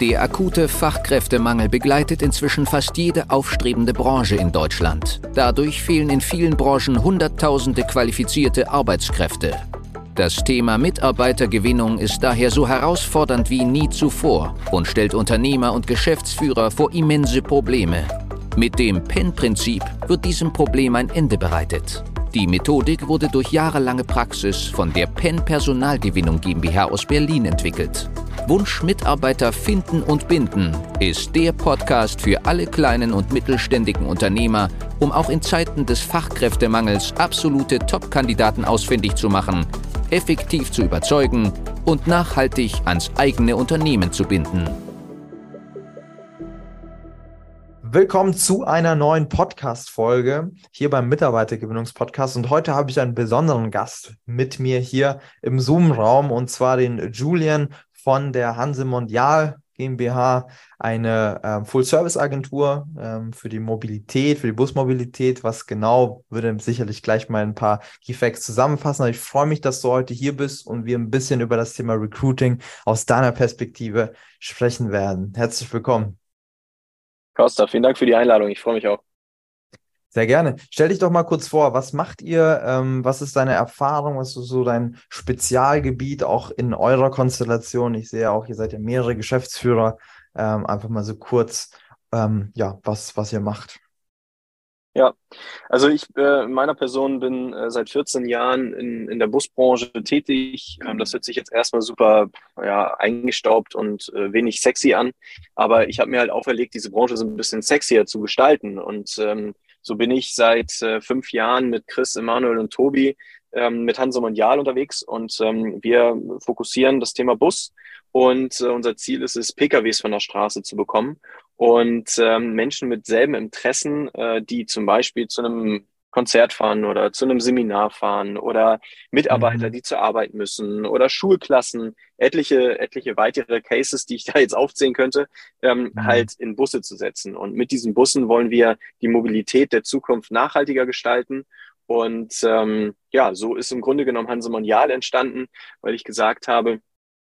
Der akute Fachkräftemangel begleitet inzwischen fast jede aufstrebende Branche in Deutschland. Dadurch fehlen in vielen Branchen Hunderttausende qualifizierte Arbeitskräfte. Das Thema Mitarbeitergewinnung ist daher so herausfordernd wie nie zuvor und stellt Unternehmer und Geschäftsführer vor immense Probleme. Mit dem PEN-Prinzip wird diesem Problem ein Ende bereitet. Die Methodik wurde durch jahrelange Praxis von der PEN Personalgewinnung GmbH aus Berlin entwickelt. Wunsch Mitarbeiter finden und binden ist der Podcast für alle kleinen und mittelständigen Unternehmer, um auch in Zeiten des Fachkräftemangels absolute Top-Kandidaten ausfindig zu machen, effektiv zu überzeugen und nachhaltig ans eigene Unternehmen zu binden. Willkommen zu einer neuen Podcast-Folge hier beim Mitarbeitergewinnungspodcast. Und heute habe ich einen besonderen Gast mit mir hier im Zoom-Raum und zwar den Julian von der Hanse Mondial GmbH, eine äh, Full-Service-Agentur ähm, für die Mobilität, für die Busmobilität. Was genau, würde sicherlich gleich mal ein paar Keyfacts zusammenfassen. Aber ich freue mich, dass du heute hier bist und wir ein bisschen über das Thema Recruiting aus deiner Perspektive sprechen werden. Herzlich willkommen. Costa, vielen Dank für die Einladung. Ich freue mich auch. Sehr gerne. Stell dich doch mal kurz vor, was macht ihr? Ähm, was ist deine Erfahrung? Was ist so dein Spezialgebiet auch in eurer Konstellation? Ich sehe auch, ihr seid ja mehrere Geschäftsführer. Ähm, einfach mal so kurz, ähm, ja, was, was ihr macht. Ja, also ich äh, meiner Person bin äh, seit 14 Jahren in, in der Busbranche tätig. Ähm, das hört sich jetzt erstmal super ja, eingestaubt und äh, wenig sexy an, aber ich habe mir halt auferlegt, diese Branche so ein bisschen sexier zu gestalten und ähm, so bin ich seit äh, fünf Jahren mit Chris, Emanuel und Tobi ähm, mit Hanse Mondial unterwegs und ähm, wir fokussieren das Thema Bus und äh, unser Ziel ist es, PKWs von der Straße zu bekommen und ähm, Menschen mit selben Interessen, äh, die zum Beispiel zu einem Konzert fahren oder zu einem Seminar fahren oder Mitarbeiter, mhm. die zur Arbeit müssen oder Schulklassen, etliche, etliche weitere Cases, die ich da jetzt aufzählen könnte, ähm, mhm. halt in Busse zu setzen. Und mit diesen Bussen wollen wir die Mobilität der Zukunft nachhaltiger gestalten. Und ähm, ja, so ist im Grunde genommen Hanse Mondial entstanden, weil ich gesagt habe,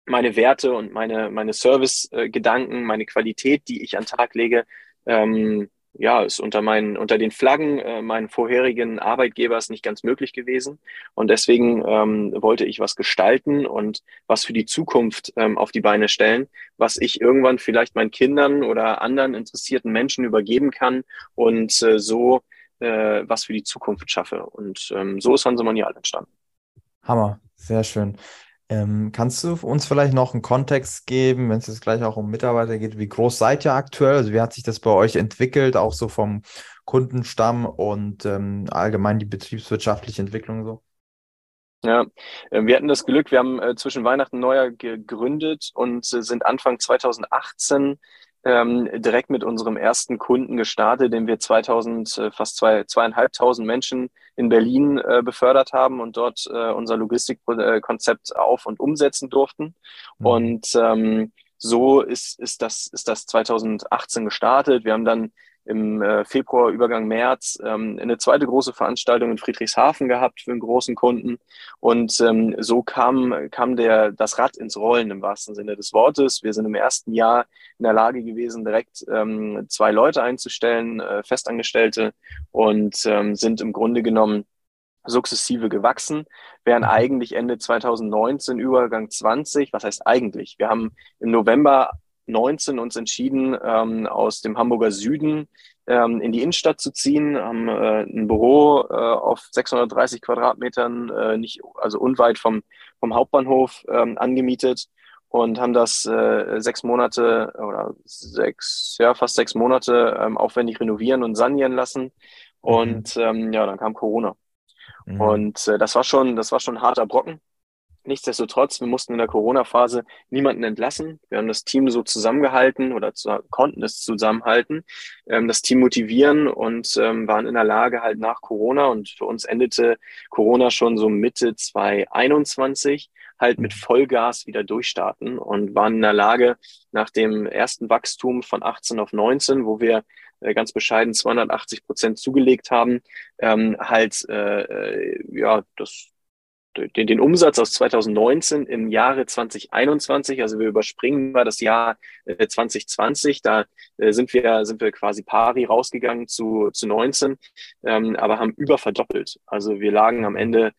meine Werte und meine, meine Service-Gedanken, meine Qualität, die ich an Tag lege, ähm, ja, ist unter meinen, unter den Flaggen äh, meinen vorherigen Arbeitgebers nicht ganz möglich gewesen. Und deswegen ähm, wollte ich was gestalten und was für die Zukunft ähm, auf die Beine stellen, was ich irgendwann vielleicht meinen Kindern oder anderen interessierten Menschen übergeben kann und äh, so äh, was für die Zukunft schaffe. Und ähm, so ist Hanse Monial entstanden. Hammer, sehr schön. Ähm, kannst du uns vielleicht noch einen Kontext geben, wenn es jetzt gleich auch um Mitarbeiter geht? Wie groß seid ihr aktuell? Also wie hat sich das bei euch entwickelt, auch so vom Kundenstamm und ähm, allgemein die betriebswirtschaftliche Entwicklung so? Ja, äh, wir hatten das Glück, wir haben äh, zwischen Weihnachten und Neujahr gegründet und äh, sind Anfang 2018 ähm, direkt mit unserem ersten Kunden gestartet, den wir 2000, äh, fast zwei, zweieinhalbtausend Menschen in Berlin äh, befördert haben und dort äh, unser Logistikkonzept auf- und umsetzen durften. Mhm. Und ähm, so ist, ist, das, ist das 2018 gestartet. Wir haben dann im äh, Februar, Übergang März, ähm, eine zweite große Veranstaltung in Friedrichshafen gehabt für einen großen Kunden. Und ähm, so kam, kam der, das Rad ins Rollen im wahrsten Sinne des Wortes. Wir sind im ersten Jahr in der Lage gewesen, direkt ähm, zwei Leute einzustellen, äh, Festangestellte, und ähm, sind im Grunde genommen sukzessive gewachsen, während mhm. eigentlich Ende 2019, Übergang 20, was heißt eigentlich? Wir haben im November 19 uns entschieden, ähm, aus dem Hamburger Süden ähm, in die Innenstadt zu ziehen, haben äh, ein Büro äh, auf 630 Quadratmetern, äh, nicht, also unweit vom, vom Hauptbahnhof ähm, angemietet und haben das äh, sechs Monate oder sechs, ja, fast sechs Monate ähm, aufwendig renovieren und sanieren lassen. Mhm. Und ähm, ja, dann kam Corona. Mhm. Und äh, das war schon, das war schon ein harter Brocken. Nichtsdestotrotz, wir mussten in der Corona-Phase niemanden entlassen. Wir haben das Team so zusammengehalten oder zu, konnten es zusammenhalten, ähm, das Team motivieren und ähm, waren in der Lage, halt nach Corona und für uns endete Corona schon so Mitte 2021 halt mit Vollgas wieder durchstarten und waren in der Lage, nach dem ersten Wachstum von 18 auf 19, wo wir äh, ganz bescheiden 280 Prozent zugelegt haben, ähm, halt äh, äh ja das den, den Umsatz aus 2019 im Jahre 2021, also wir überspringen mal das Jahr äh, 2020, da äh, sind wir sind wir quasi pari rausgegangen zu zu 19, ähm, aber haben überverdoppelt. Also wir lagen am Ende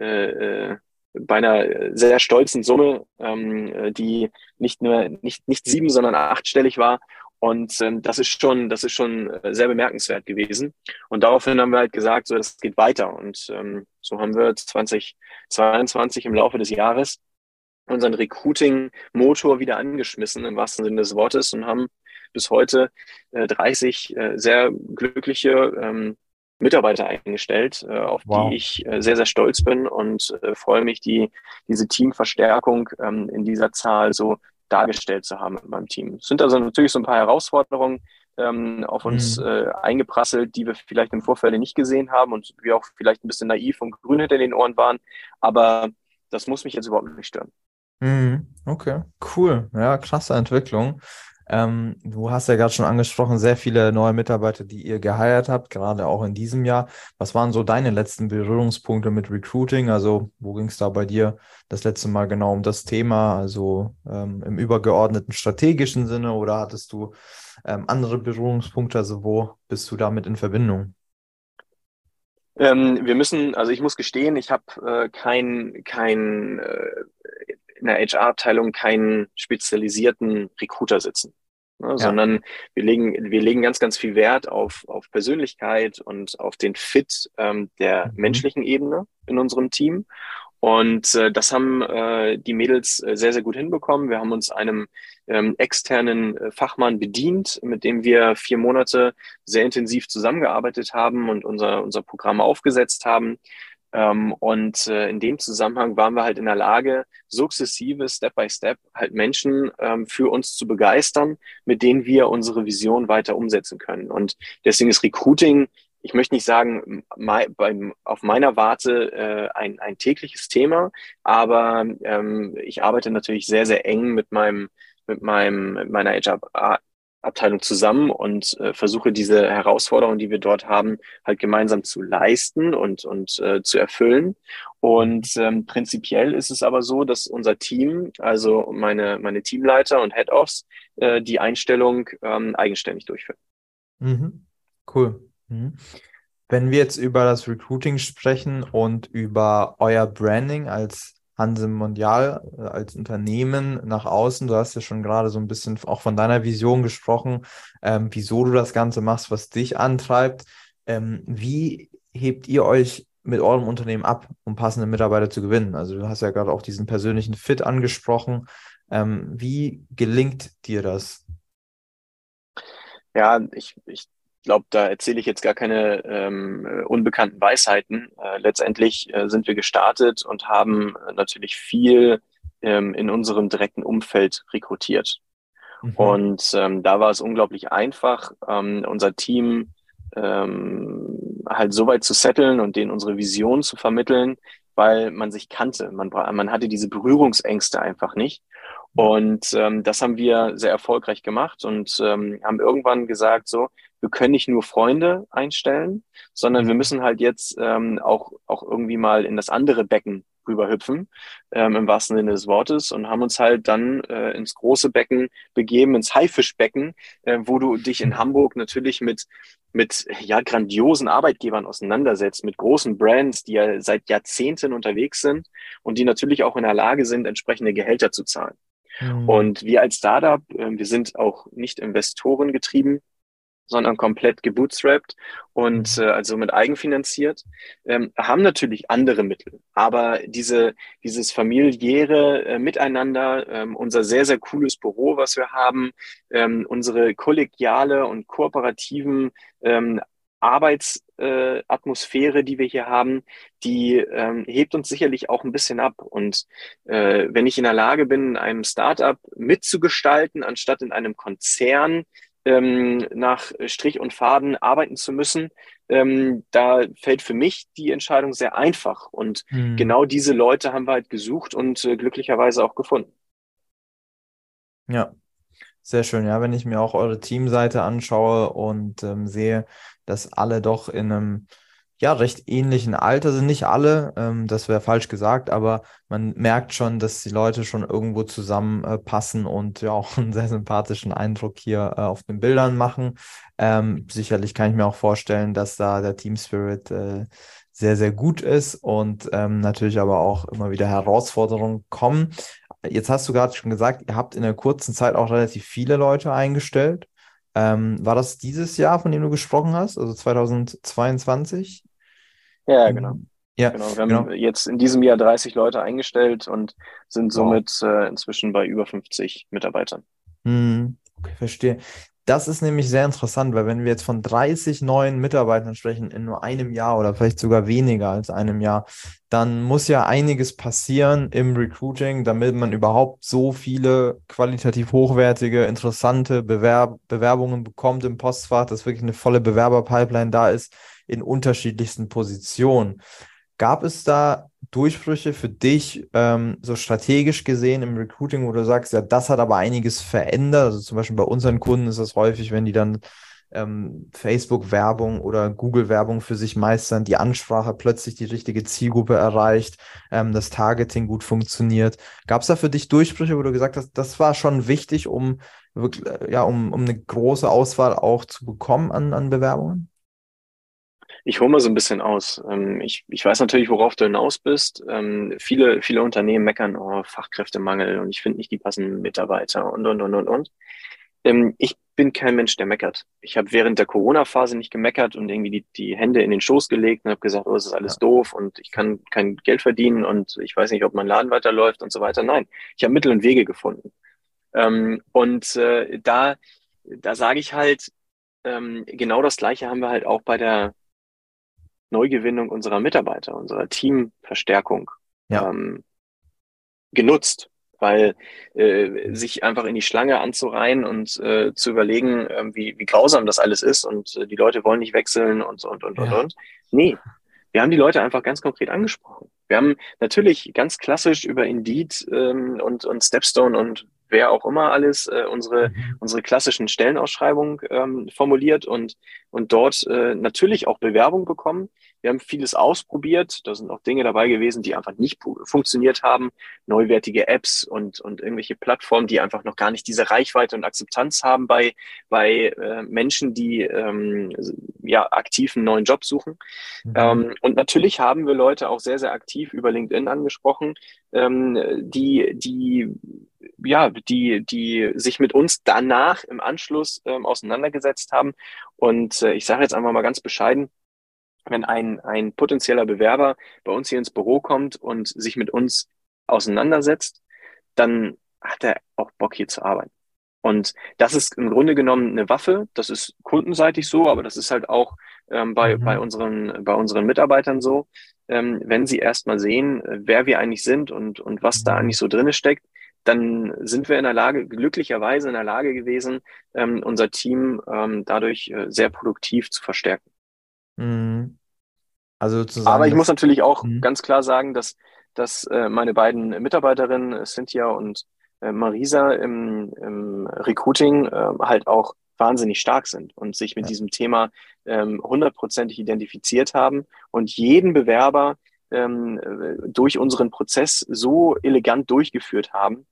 äh, äh, bei einer sehr stolzen Summe, ähm, die nicht nur nicht nicht sieben, sondern achtstellig war und ähm, das ist schon, das ist schon äh, sehr bemerkenswert gewesen. Und daraufhin haben wir halt gesagt, so, das geht weiter. Und ähm, so haben wir 2022 im Laufe des Jahres unseren Recruiting-Motor wieder angeschmissen, im wahrsten Sinne des Wortes, und haben bis heute äh, 30 äh, sehr glückliche ähm, Mitarbeiter eingestellt, äh, auf wow. die ich äh, sehr, sehr stolz bin und äh, freue mich, die, diese Teamverstärkung ähm, in dieser Zahl so dargestellt zu haben mit meinem Team. Es sind also natürlich so ein paar Herausforderungen ähm, auf uns mhm. äh, eingeprasselt, die wir vielleicht im Vorfeld nicht gesehen haben und wir auch vielleicht ein bisschen naiv und grün hinter den Ohren waren. Aber das muss mich jetzt überhaupt nicht stören. Mhm. Okay, cool. Ja, klasse Entwicklung. Ähm, du hast ja gerade schon angesprochen, sehr viele neue Mitarbeiter, die ihr geheiert habt, gerade auch in diesem Jahr. Was waren so deine letzten Berührungspunkte mit Recruiting? Also, wo ging es da bei dir das letzte Mal genau um das Thema? Also ähm, im übergeordneten strategischen Sinne oder hattest du ähm, andere Berührungspunkte? Also, wo bist du damit in Verbindung? Ähm, wir müssen, also ich muss gestehen, ich habe äh, kein, kein äh, in der HR-Abteilung keinen spezialisierten Recruiter sitzen. Ne, ja. sondern wir legen, wir legen ganz, ganz viel Wert auf, auf Persönlichkeit und auf den Fit ähm, der mhm. menschlichen Ebene in unserem Team. Und äh, das haben äh, die Mädels äh, sehr, sehr gut hinbekommen. Wir haben uns einem ähm, externen äh, Fachmann bedient, mit dem wir vier Monate sehr intensiv zusammengearbeitet haben und unser, unser Programm aufgesetzt haben. Ähm, und äh, in dem Zusammenhang waren wir halt in der Lage, sukzessive, Step by Step, halt Menschen ähm, für uns zu begeistern, mit denen wir unsere Vision weiter umsetzen können. Und deswegen ist Recruiting, ich möchte nicht sagen, auf meiner Warte äh, ein, ein tägliches Thema, aber ähm, ich arbeite natürlich sehr, sehr eng mit meinem mit meinem mit meiner HR, Abteilung zusammen und äh, versuche diese Herausforderungen, die wir dort haben, halt gemeinsam zu leisten und, und äh, zu erfüllen. Und ähm, prinzipiell ist es aber so, dass unser Team, also meine, meine Teamleiter und Head-Offs, äh, die Einstellung ähm, eigenständig durchführen. Mhm. Cool. Mhm. Wenn wir jetzt über das Recruiting sprechen und über euer Branding als Hanse Mondial äh, als Unternehmen nach außen. Du hast ja schon gerade so ein bisschen auch von deiner Vision gesprochen, ähm, wieso du das Ganze machst, was dich antreibt. Ähm, wie hebt ihr euch mit eurem Unternehmen ab, um passende Mitarbeiter zu gewinnen? Also du hast ja gerade auch diesen persönlichen Fit angesprochen. Ähm, wie gelingt dir das? Ja, ich, ich glaube, da erzähle ich jetzt gar keine ähm, äh, unbekannten Weisheiten. Äh, letztendlich äh, sind wir gestartet und haben äh, natürlich viel ähm, in unserem direkten Umfeld rekrutiert. Mhm. Und ähm, da war es unglaublich einfach, ähm, unser Team ähm, halt so weit zu setteln und denen unsere Vision zu vermitteln, weil man sich kannte. Man, man hatte diese Berührungsängste einfach nicht. Und ähm, das haben wir sehr erfolgreich gemacht und ähm, haben irgendwann gesagt, so, wir können nicht nur Freunde einstellen, sondern wir mhm. müssen halt jetzt ähm, auch, auch irgendwie mal in das andere Becken rüberhüpfen, ähm, im wahrsten Sinne des Wortes, und haben uns halt dann äh, ins große Becken begeben, ins Haifischbecken, äh, wo du dich in Hamburg natürlich mit, mit ja, grandiosen Arbeitgebern auseinandersetzt, mit großen Brands, die ja seit Jahrzehnten unterwegs sind und die natürlich auch in der Lage sind, entsprechende Gehälter zu zahlen. Mhm. Und wir als Startup, äh, wir sind auch nicht Investoren getrieben, sondern komplett gebootstrapped und mhm. äh, also mit eigenfinanziert, ähm, haben natürlich andere Mittel. Aber diese, dieses familiäre äh, Miteinander, ähm, unser sehr, sehr cooles Büro, was wir haben, ähm, unsere kollegiale und kooperativen ähm, Arbeitsatmosphäre, äh, die wir hier haben, die ähm, hebt uns sicherlich auch ein bisschen ab. Und äh, wenn ich in der Lage bin, in einem Startup mitzugestalten, anstatt in einem Konzern ähm, nach Strich und Faden arbeiten zu müssen, ähm, da fällt für mich die Entscheidung sehr einfach. Und mhm. genau diese Leute haben wir halt gesucht und äh, glücklicherweise auch gefunden. Ja, sehr schön. Ja, wenn ich mir auch eure Teamseite anschaue und ähm, sehe, dass alle doch in einem ja, recht ähnlichen Alter sind. Nicht alle, ähm, das wäre falsch gesagt, aber man merkt schon, dass die Leute schon irgendwo zusammenpassen äh, und ja auch einen sehr sympathischen Eindruck hier äh, auf den Bildern machen. Ähm, sicherlich kann ich mir auch vorstellen, dass da der Team Spirit äh, sehr, sehr gut ist und ähm, natürlich aber auch immer wieder Herausforderungen kommen. Jetzt hast du gerade schon gesagt, ihr habt in der kurzen Zeit auch relativ viele Leute eingestellt. Ähm, war das dieses Jahr, von dem du gesprochen hast, also 2022? Ja, genau. Ähm, ja, genau. Wir genau. haben jetzt in diesem Jahr 30 Leute eingestellt und sind somit wow. äh, inzwischen bei über 50 Mitarbeitern. Hm, okay, verstehe. Das ist nämlich sehr interessant, weil wenn wir jetzt von 30 neuen Mitarbeitern sprechen in nur einem Jahr oder vielleicht sogar weniger als einem Jahr, dann muss ja einiges passieren im Recruiting, damit man überhaupt so viele qualitativ hochwertige, interessante Bewerb Bewerbungen bekommt im Postfach, dass wirklich eine volle Bewerberpipeline da ist in unterschiedlichsten Positionen. Gab es da Durchbrüche für dich, ähm, so strategisch gesehen im Recruiting, wo du sagst, ja, das hat aber einiges verändert? Also zum Beispiel bei unseren Kunden ist das häufig, wenn die dann ähm, Facebook-Werbung oder Google-Werbung für sich meistern, die Ansprache plötzlich die richtige Zielgruppe erreicht, ähm, das Targeting gut funktioniert. Gab es da für dich Durchbrüche, wo du gesagt hast, das war schon wichtig, um wirklich, äh, ja, um, um eine große Auswahl auch zu bekommen an, an Bewerbungen? Ich hole mal so ein bisschen aus. Ähm, ich, ich weiß natürlich, worauf du hinaus bist. Ähm, viele, viele Unternehmen meckern, oh, Fachkräftemangel und ich finde nicht die passenden Mitarbeiter und, und, und, und, und. Ähm, ich bin kein Mensch, der meckert. Ich habe während der Corona-Phase nicht gemeckert und irgendwie die, die Hände in den Schoß gelegt und habe gesagt, oh, es ist alles ja. doof und ich kann kein Geld verdienen und ich weiß nicht, ob mein Laden weiterläuft und so weiter. Nein, ich habe Mittel und Wege gefunden. und äh, da, da sage ich halt, genau das Gleiche haben wir halt auch bei der Neugewinnung unserer Mitarbeiter, unserer Teamverstärkung ja. ähm, genutzt, weil äh, sich einfach in die Schlange anzureihen und äh, zu überlegen, äh, wie, wie grausam das alles ist und äh, die Leute wollen nicht wechseln und und und ja. und und. Nee, wir haben die Leute einfach ganz konkret angesprochen. Wir haben natürlich ganz klassisch über Indeed ähm, und, und Stepstone und wer auch immer alles äh, unsere, mhm. unsere klassischen Stellenausschreibungen ähm, formuliert und, und dort äh, natürlich auch Bewerbung bekommen. Wir haben vieles ausprobiert. Da sind auch Dinge dabei gewesen, die einfach nicht funktioniert haben. Neuwertige Apps und, und irgendwelche Plattformen, die einfach noch gar nicht diese Reichweite und Akzeptanz haben bei, bei äh, Menschen, die ähm, ja aktiv einen neuen Job suchen. Mhm. Ähm, und natürlich haben wir Leute auch sehr, sehr aktiv über LinkedIn angesprochen, ähm, die, die ja, die, die sich mit uns danach im Anschluss ähm, auseinandergesetzt haben. Und äh, ich sage jetzt einfach mal ganz bescheiden, wenn ein, ein potenzieller Bewerber bei uns hier ins Büro kommt und sich mit uns auseinandersetzt, dann hat er auch Bock hier zu arbeiten. Und das ist im Grunde genommen eine Waffe. Das ist kundenseitig so, aber das ist halt auch ähm, bei, mhm. bei, unseren, bei unseren Mitarbeitern so. Ähm, wenn sie erstmal sehen, wer wir eigentlich sind und, und was da eigentlich so drinne steckt, dann sind wir in der Lage, glücklicherweise in der Lage gewesen, ähm, unser Team ähm, dadurch äh, sehr produktiv zu verstärken. Mhm. Also sozusagen. Aber ich muss natürlich auch mhm. ganz klar sagen, dass, dass äh, meine beiden Mitarbeiterinnen, Cynthia und äh, Marisa im, im Recruiting, äh, halt auch wahnsinnig stark sind und sich mit ja. diesem Thema ähm, hundertprozentig identifiziert haben und jeden Bewerber ähm, durch unseren Prozess so elegant durchgeführt haben,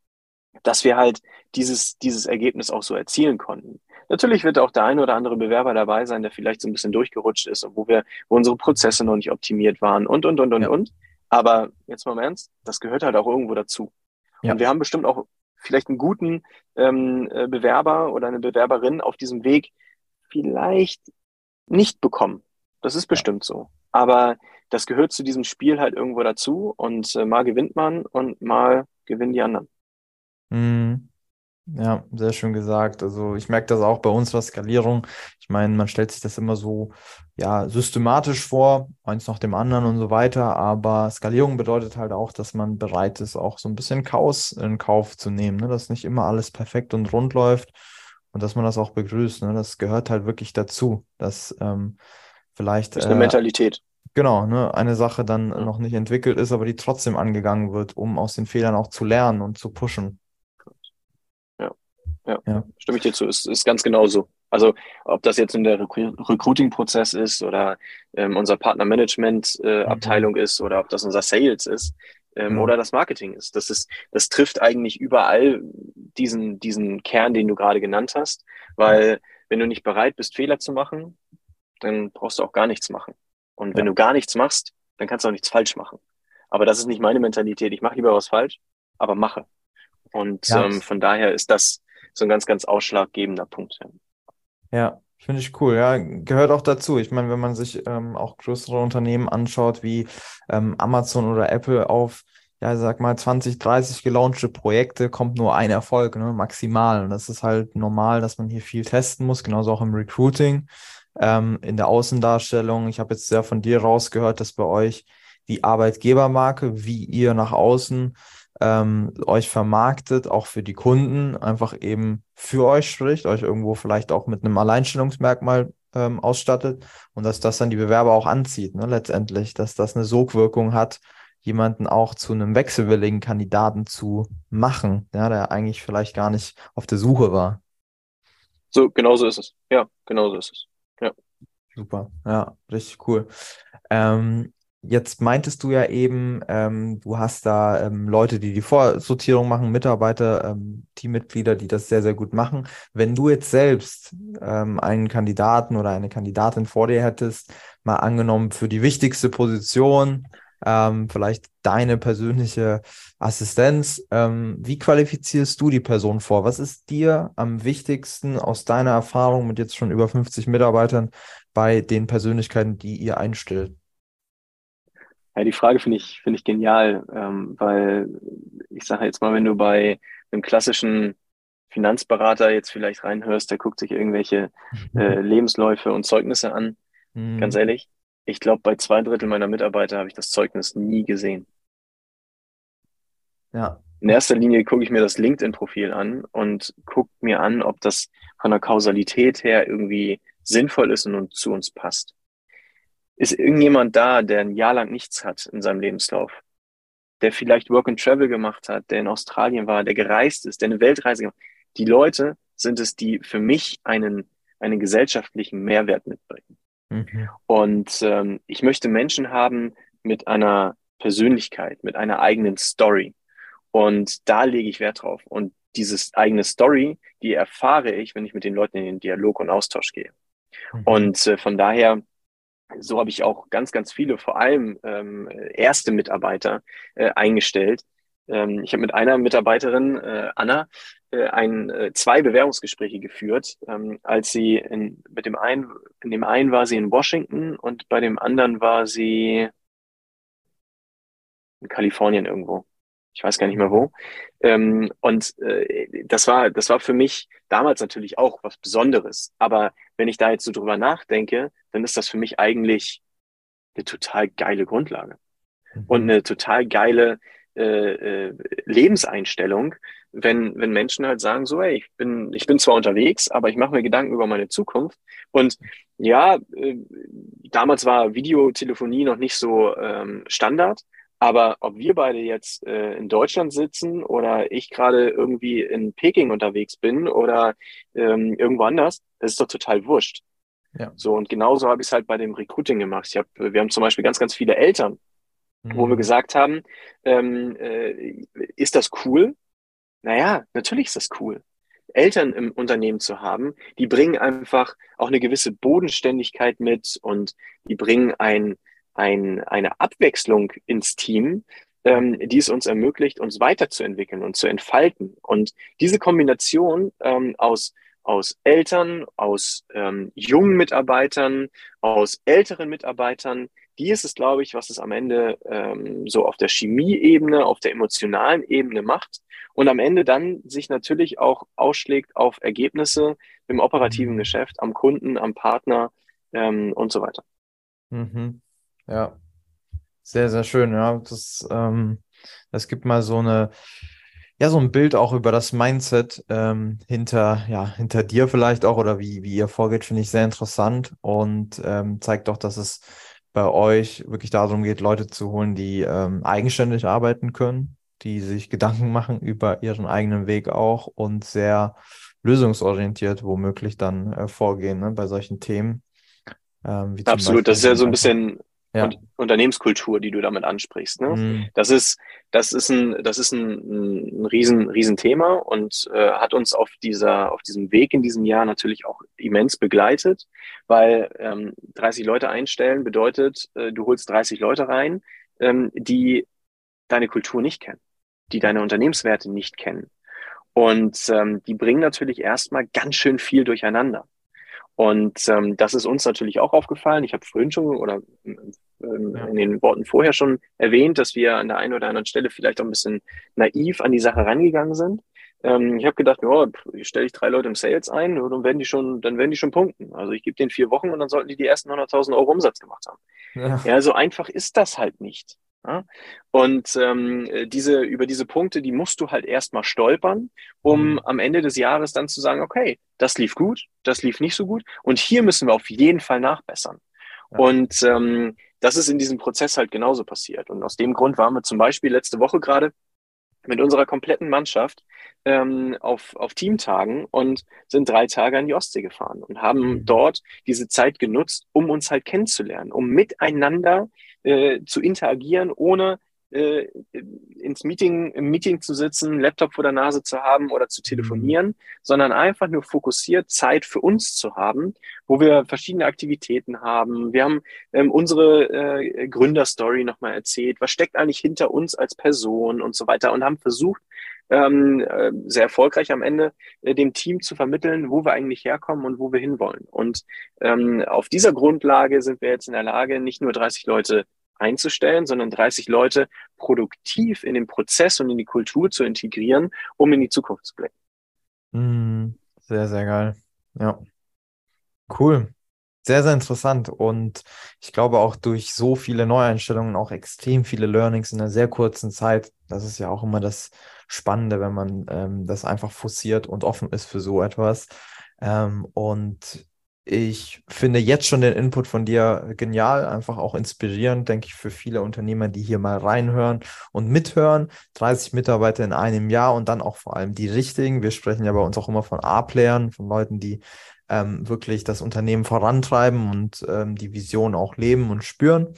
dass wir halt dieses, dieses Ergebnis auch so erzielen konnten. Natürlich wird auch der eine oder andere Bewerber dabei sein, der vielleicht so ein bisschen durchgerutscht ist und wo wir, wo unsere Prozesse noch nicht optimiert waren und, und, und, und, ja. und. Aber jetzt mal im Ernst, das gehört halt auch irgendwo dazu. Ja. Und wir haben bestimmt auch vielleicht einen guten ähm, äh, Bewerber oder eine Bewerberin auf diesem Weg vielleicht nicht bekommen. Das ist bestimmt ja. so. Aber das gehört zu diesem Spiel halt irgendwo dazu und äh, mal gewinnt man und mal gewinnen die anderen. Mhm. Ja, sehr schön gesagt. Also ich merke das auch bei unserer Skalierung. Ich meine, man stellt sich das immer so ja systematisch vor, eins nach dem anderen und so weiter. Aber Skalierung bedeutet halt auch, dass man bereit ist, auch so ein bisschen Chaos in Kauf zu nehmen, ne? dass nicht immer alles perfekt und rund läuft und dass man das auch begrüßt. Ne? Das gehört halt wirklich dazu, dass ähm, vielleicht das ist eine äh, Mentalität. Genau, ne, eine Sache dann noch nicht entwickelt ist, aber die trotzdem angegangen wird, um aus den Fehlern auch zu lernen und zu pushen. Ja, ja, stimme ich dir zu. Ist, ist ganz genau so. Also ob das jetzt in der Recruiting-Prozess ist oder ähm, unser Partner-Management-Abteilung äh, mhm. ist oder ob das unser Sales ist ähm, mhm. oder das Marketing ist. Das ist, das trifft eigentlich überall diesen, diesen Kern, den du gerade genannt hast, weil wenn du nicht bereit bist, Fehler zu machen, dann brauchst du auch gar nichts machen. Und wenn ja. du gar nichts machst, dann kannst du auch nichts falsch machen. Aber das ist nicht meine Mentalität. Ich mache lieber was falsch, aber mache. Und ja. ähm, von daher ist das so ein ganz, ganz ausschlaggebender Punkt. Ja, finde ich cool. Ja, gehört auch dazu. Ich meine, wenn man sich ähm, auch größere Unternehmen anschaut, wie ähm, Amazon oder Apple auf, ja, sag mal, 20, 30 gelaunchte Projekte, kommt nur ein Erfolg, ne, maximal. Und das ist halt normal, dass man hier viel testen muss, genauso auch im Recruiting, ähm, in der Außendarstellung. Ich habe jetzt sehr von dir rausgehört, dass bei euch die Arbeitgebermarke, wie ihr nach außen ähm, euch vermarktet, auch für die Kunden, einfach eben für euch spricht, euch irgendwo vielleicht auch mit einem Alleinstellungsmerkmal ähm, ausstattet und dass das dann die Bewerber auch anzieht, ne, letztendlich, dass das eine Sogwirkung hat, jemanden auch zu einem wechselwilligen Kandidaten zu machen, ja, der eigentlich vielleicht gar nicht auf der Suche war. So, genau so ist es. Ja, genau so ist es. Ja. Super, ja, richtig cool. Ähm, Jetzt meintest du ja eben, ähm, du hast da ähm, Leute, die die Vorsortierung machen, Mitarbeiter, ähm, Teammitglieder, die das sehr, sehr gut machen. Wenn du jetzt selbst ähm, einen Kandidaten oder eine Kandidatin vor dir hättest, mal angenommen für die wichtigste Position, ähm, vielleicht deine persönliche Assistenz, ähm, wie qualifizierst du die Person vor? Was ist dir am wichtigsten aus deiner Erfahrung mit jetzt schon über 50 Mitarbeitern bei den Persönlichkeiten, die ihr einstellt? Ja, die Frage finde ich, finde ich genial, ähm, weil ich sage jetzt mal, wenn du bei einem klassischen Finanzberater jetzt vielleicht reinhörst, der guckt sich irgendwelche äh, Lebensläufe und Zeugnisse an. Mhm. Ganz ehrlich, ich glaube, bei zwei Drittel meiner Mitarbeiter habe ich das Zeugnis nie gesehen. Ja. In erster Linie gucke ich mir das LinkedIn-Profil an und gucke mir an, ob das von der Kausalität her irgendwie sinnvoll ist und zu uns passt. Ist irgendjemand da, der ein Jahr lang nichts hat in seinem Lebenslauf? Der vielleicht Work and Travel gemacht hat, der in Australien war, der gereist ist, der eine Weltreise gemacht hat. Die Leute sind es, die für mich einen, einen gesellschaftlichen Mehrwert mitbringen. Mhm. Und ähm, ich möchte Menschen haben mit einer Persönlichkeit, mit einer eigenen Story. Und da lege ich Wert drauf. Und dieses eigene Story, die erfahre ich, wenn ich mit den Leuten in den Dialog und Austausch gehe. Mhm. Und äh, von daher so habe ich auch ganz, ganz viele, vor allem ähm, erste Mitarbeiter äh, eingestellt. Ähm, ich habe mit einer Mitarbeiterin, äh, Anna, äh, ein, äh, zwei Bewerbungsgespräche geführt. Ähm, als sie in, mit dem einen, in dem einen war sie in Washington und bei dem anderen war sie in Kalifornien irgendwo ich weiß gar nicht mehr wo. Ähm, und äh, das war, das war für mich damals natürlich auch was Besonderes. Aber wenn ich da jetzt so drüber nachdenke, dann ist das für mich eigentlich eine total geile Grundlage mhm. und eine total geile äh, äh, Lebenseinstellung, wenn, wenn Menschen halt sagen, so, ey, ich bin, ich bin zwar unterwegs, aber ich mache mir Gedanken über meine Zukunft. Und ja, äh, damals war Videotelefonie noch nicht so ähm, Standard, aber ob wir beide jetzt äh, in Deutschland sitzen oder ich gerade irgendwie in Peking unterwegs bin oder ähm, irgendwo anders, das ist doch total wurscht. Ja. So, und genauso habe ich es halt bei dem Recruiting gemacht. Ich hab, wir haben zum Beispiel ganz, ganz viele Eltern, mhm. wo wir mhm. gesagt haben, ähm, äh, ist das cool? Naja, natürlich ist das cool. Eltern im Unternehmen zu haben, die bringen einfach auch eine gewisse Bodenständigkeit mit und die bringen ein, ein, eine Abwechslung ins Team, ähm, die es uns ermöglicht, uns weiterzuentwickeln und zu entfalten. Und diese Kombination ähm, aus aus Eltern, aus ähm, jungen Mitarbeitern, aus älteren Mitarbeitern, die ist es, glaube ich, was es am Ende ähm, so auf der Chemieebene, auf der emotionalen Ebene macht und am Ende dann sich natürlich auch ausschlägt auf Ergebnisse im operativen mhm. Geschäft, am Kunden, am Partner ähm, und so weiter. Mhm. Ja, sehr, sehr schön. Ja, das, ähm, das gibt mal so eine, ja, so ein Bild auch über das Mindset ähm, hinter, ja, hinter dir vielleicht auch oder wie, wie ihr vorgeht, finde ich sehr interessant und ähm, zeigt doch, dass es bei euch wirklich darum geht, Leute zu holen, die ähm, eigenständig arbeiten können, die sich Gedanken machen über ihren eigenen Weg auch und sehr lösungsorientiert womöglich dann äh, vorgehen ne, bei solchen Themen. Ähm, Absolut, das ist ja so ein bisschen ja. und Unternehmenskultur, die du damit ansprichst. Ne? Mhm. Das ist, das ist ein, das ist ein, ein riesen, riesen Thema und äh, hat uns auf dieser, auf diesem Weg in diesem Jahr natürlich auch immens begleitet, weil ähm, 30 Leute einstellen bedeutet, äh, du holst 30 Leute rein, ähm, die deine Kultur nicht kennen, die deine Unternehmenswerte nicht kennen. Und ähm, die bringen natürlich erstmal ganz schön viel durcheinander. Und ähm, das ist uns natürlich auch aufgefallen. Ich habe vorhin schon oder ähm, ja. in den Worten vorher schon erwähnt, dass wir an der einen oder anderen Stelle vielleicht auch ein bisschen naiv an die Sache rangegangen sind. Ähm, ich habe gedacht, ja, stelle ich drei Leute im Sales ein, dann werden die schon, dann werden die schon punkten. Also ich gebe denen vier Wochen und dann sollten die die ersten 100.000 Euro Umsatz gemacht haben. Ja. ja, so einfach ist das halt nicht. Ja? Und ähm, diese, über diese Punkte, die musst du halt erstmal stolpern, um mhm. am Ende des Jahres dann zu sagen, okay, das lief gut, das lief nicht so gut und hier müssen wir auf jeden Fall nachbessern. Ja. Und ähm, das ist in diesem Prozess halt genauso passiert. Und aus dem Grund waren wir zum Beispiel letzte Woche gerade mit unserer kompletten Mannschaft ähm, auf, auf Teamtagen und sind drei Tage an die Ostsee gefahren und haben mhm. dort diese Zeit genutzt, um uns halt kennenzulernen, um miteinander äh, zu interagieren, ohne äh, ins Meeting, im Meeting zu sitzen, Laptop vor der Nase zu haben oder zu telefonieren, mhm. sondern einfach nur fokussiert Zeit für uns zu haben, wo wir verschiedene Aktivitäten haben. Wir haben ähm, unsere äh, Gründerstory nochmal erzählt. Was steckt eigentlich hinter uns als Person und so weiter und haben versucht, ähm, äh, sehr erfolgreich am Ende äh, dem Team zu vermitteln, wo wir eigentlich herkommen und wo wir hinwollen. Und ähm, auf dieser Grundlage sind wir jetzt in der Lage, nicht nur 30 Leute einzustellen, sondern 30 Leute produktiv in den Prozess und in die Kultur zu integrieren, um in die Zukunft zu blicken. Mm, sehr, sehr geil. Ja. Cool. Sehr, sehr interessant. Und ich glaube auch durch so viele Neueinstellungen auch extrem viele Learnings in einer sehr kurzen Zeit. Das ist ja auch immer das Spannende, wenn man ähm, das einfach forciert und offen ist für so etwas. Ähm, und ich finde jetzt schon den Input von dir genial, einfach auch inspirierend, denke ich, für viele Unternehmer, die hier mal reinhören und mithören. 30 Mitarbeiter in einem Jahr und dann auch vor allem die richtigen. Wir sprechen ja bei uns auch immer von A-Playern, von Leuten, die ähm, wirklich das Unternehmen vorantreiben und ähm, die Vision auch leben und spüren.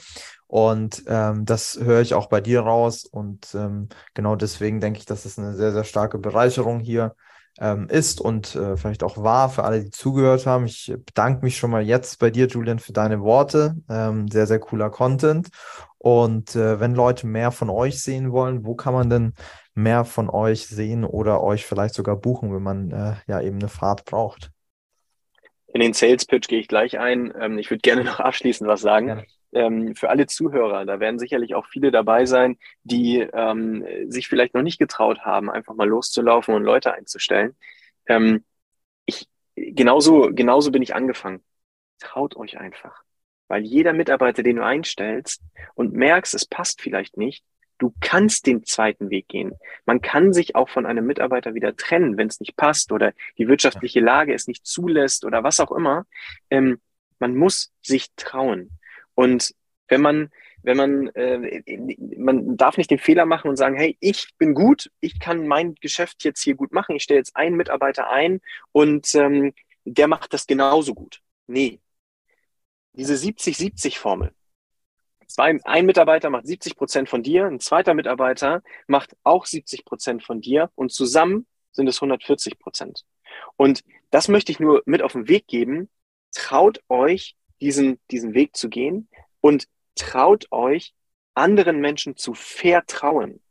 Und ähm, das höre ich auch bei dir raus. Und ähm, genau deswegen denke ich, dass es eine sehr, sehr starke Bereicherung hier ähm, ist und äh, vielleicht auch war für alle, die zugehört haben. Ich bedanke mich schon mal jetzt bei dir, Julian, für deine Worte. Ähm, sehr, sehr cooler Content. Und äh, wenn Leute mehr von euch sehen wollen, wo kann man denn mehr von euch sehen oder euch vielleicht sogar buchen, wenn man äh, ja eben eine Fahrt braucht? In den Sales Pitch gehe ich gleich ein. Ähm, ich würde gerne noch abschließend was sagen. Ähm, für alle Zuhörer, da werden sicherlich auch viele dabei sein, die ähm, sich vielleicht noch nicht getraut haben, einfach mal loszulaufen und Leute einzustellen. Ähm, ich, genauso, genauso bin ich angefangen. Traut euch einfach. Weil jeder Mitarbeiter, den du einstellst und merkst, es passt vielleicht nicht, du kannst den zweiten Weg gehen. Man kann sich auch von einem Mitarbeiter wieder trennen, wenn es nicht passt oder die wirtschaftliche Lage es nicht zulässt oder was auch immer. Ähm, man muss sich trauen. Und wenn man, wenn man, äh, man darf nicht den Fehler machen und sagen, hey, ich bin gut, ich kann mein Geschäft jetzt hier gut machen, ich stelle jetzt einen Mitarbeiter ein und ähm, der macht das genauso gut. Nee. Diese 70-70-Formel. Zwei, ein Mitarbeiter macht 70 Prozent von dir, ein zweiter Mitarbeiter macht auch 70 Prozent von dir und zusammen sind es 140 Prozent. Und das möchte ich nur mit auf den Weg geben. Traut euch, diesen, diesen Weg zu gehen und traut euch, anderen Menschen zu vertrauen.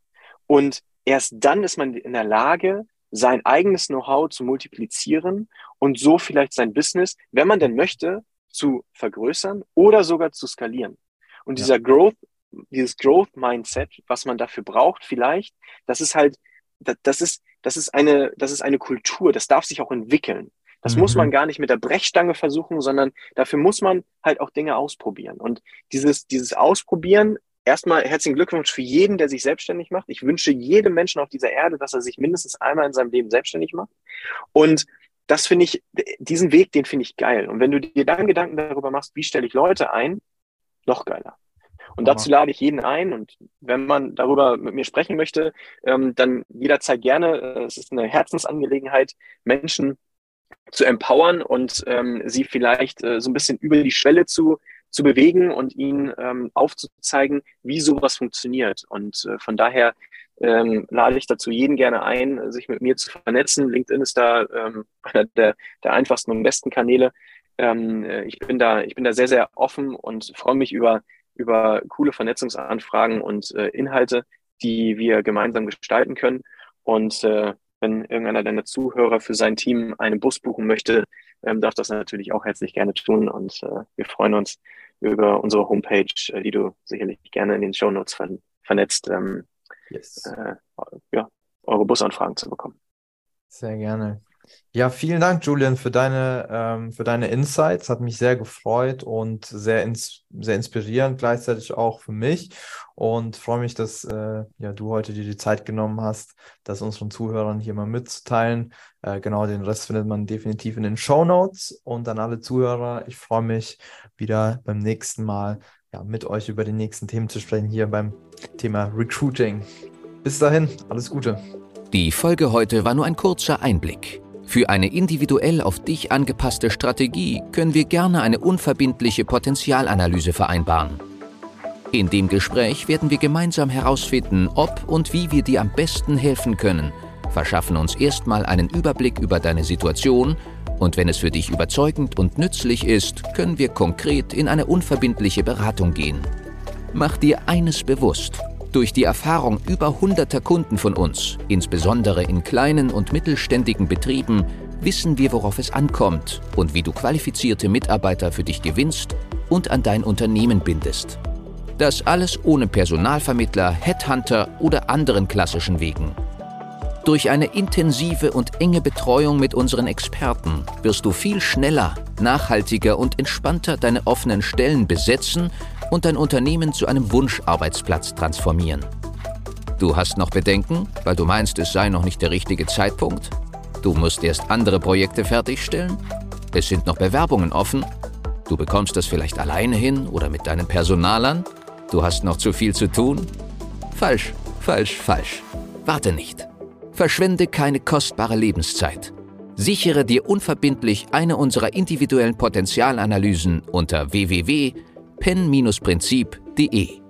Und erst dann ist man in der Lage, sein eigenes Know-how zu multiplizieren und so vielleicht sein Business, wenn man denn möchte, zu vergrößern oder sogar zu skalieren. Und ja. dieser Growth, dieses Growth Mindset, was man dafür braucht, vielleicht, das ist halt, das ist, das ist eine, das ist eine Kultur, das darf sich auch entwickeln. Das mhm. muss man mhm. gar nicht mit der Brechstange versuchen, sondern dafür muss man halt auch Dinge ausprobieren. Und dieses, dieses Ausprobieren, erstmal herzlichen Glückwunsch für jeden, der sich selbstständig macht. Ich wünsche jedem Menschen auf dieser Erde, dass er sich mindestens einmal in seinem Leben selbstständig macht. Und das finde ich, diesen Weg, den finde ich geil. Und wenn du dir dann Gedanken darüber machst, wie stelle ich Leute ein, noch geiler. Und dazu lade ich jeden ein. Und wenn man darüber mit mir sprechen möchte, ähm, dann jederzeit gerne. Äh, es ist eine Herzensangelegenheit, Menschen zu empowern und ähm, sie vielleicht äh, so ein bisschen über die Schwelle zu, zu bewegen und ihnen ähm, aufzuzeigen, wie sowas funktioniert. Und äh, von daher ähm, lade ich dazu jeden gerne ein, sich mit mir zu vernetzen. LinkedIn ist da ähm, einer der, der einfachsten und besten Kanäle. Ähm, äh, ich bin da, ich bin da sehr, sehr offen und freue mich über, über coole Vernetzungsanfragen und äh, Inhalte, die wir gemeinsam gestalten können. Und äh, wenn irgendeiner deiner Zuhörer für sein Team einen Bus buchen möchte, ähm, darf das natürlich auch herzlich gerne tun. Und äh, wir freuen uns über unsere Homepage, äh, die du sicherlich gerne in den Show Notes ver vernetzt, ähm, yes. äh, ja, eure Busanfragen zu bekommen. Sehr gerne. Ja, vielen Dank, Julian, für deine, ähm, für deine Insights. Hat mich sehr gefreut und sehr, ins, sehr inspirierend gleichzeitig auch für mich. Und freue mich, dass äh, ja, du heute dir die Zeit genommen hast, das unseren Zuhörern hier mal mitzuteilen. Äh, genau, den Rest findet man definitiv in den Show Notes. Und an alle Zuhörer, ich freue mich wieder beim nächsten Mal ja, mit euch über die nächsten Themen zu sprechen, hier beim Thema Recruiting. Bis dahin, alles Gute. Die Folge heute war nur ein kurzer Einblick. Für eine individuell auf dich angepasste Strategie können wir gerne eine unverbindliche Potenzialanalyse vereinbaren. In dem Gespräch werden wir gemeinsam herausfinden, ob und wie wir dir am besten helfen können, verschaffen uns erstmal einen Überblick über deine Situation und wenn es für dich überzeugend und nützlich ist, können wir konkret in eine unverbindliche Beratung gehen. Mach dir eines bewusst. Durch die Erfahrung über hunderter Kunden von uns, insbesondere in kleinen und mittelständigen Betrieben, wissen wir, worauf es ankommt und wie du qualifizierte Mitarbeiter für dich gewinnst und an dein Unternehmen bindest. Das alles ohne Personalvermittler, Headhunter oder anderen klassischen Wegen. Durch eine intensive und enge Betreuung mit unseren Experten wirst du viel schneller, nachhaltiger und entspannter deine offenen Stellen besetzen und dein Unternehmen zu einem Wunscharbeitsplatz transformieren. Du hast noch Bedenken, weil du meinst, es sei noch nicht der richtige Zeitpunkt? Du musst erst andere Projekte fertigstellen? Es sind noch Bewerbungen offen? Du bekommst das vielleicht alleine hin oder mit deinen Personalern? Du hast noch zu viel zu tun? Falsch, falsch, falsch. Warte nicht. Verschwende keine kostbare Lebenszeit. Sichere dir unverbindlich eine unserer individuellen Potenzialanalysen unter www.pen-prinzip.de.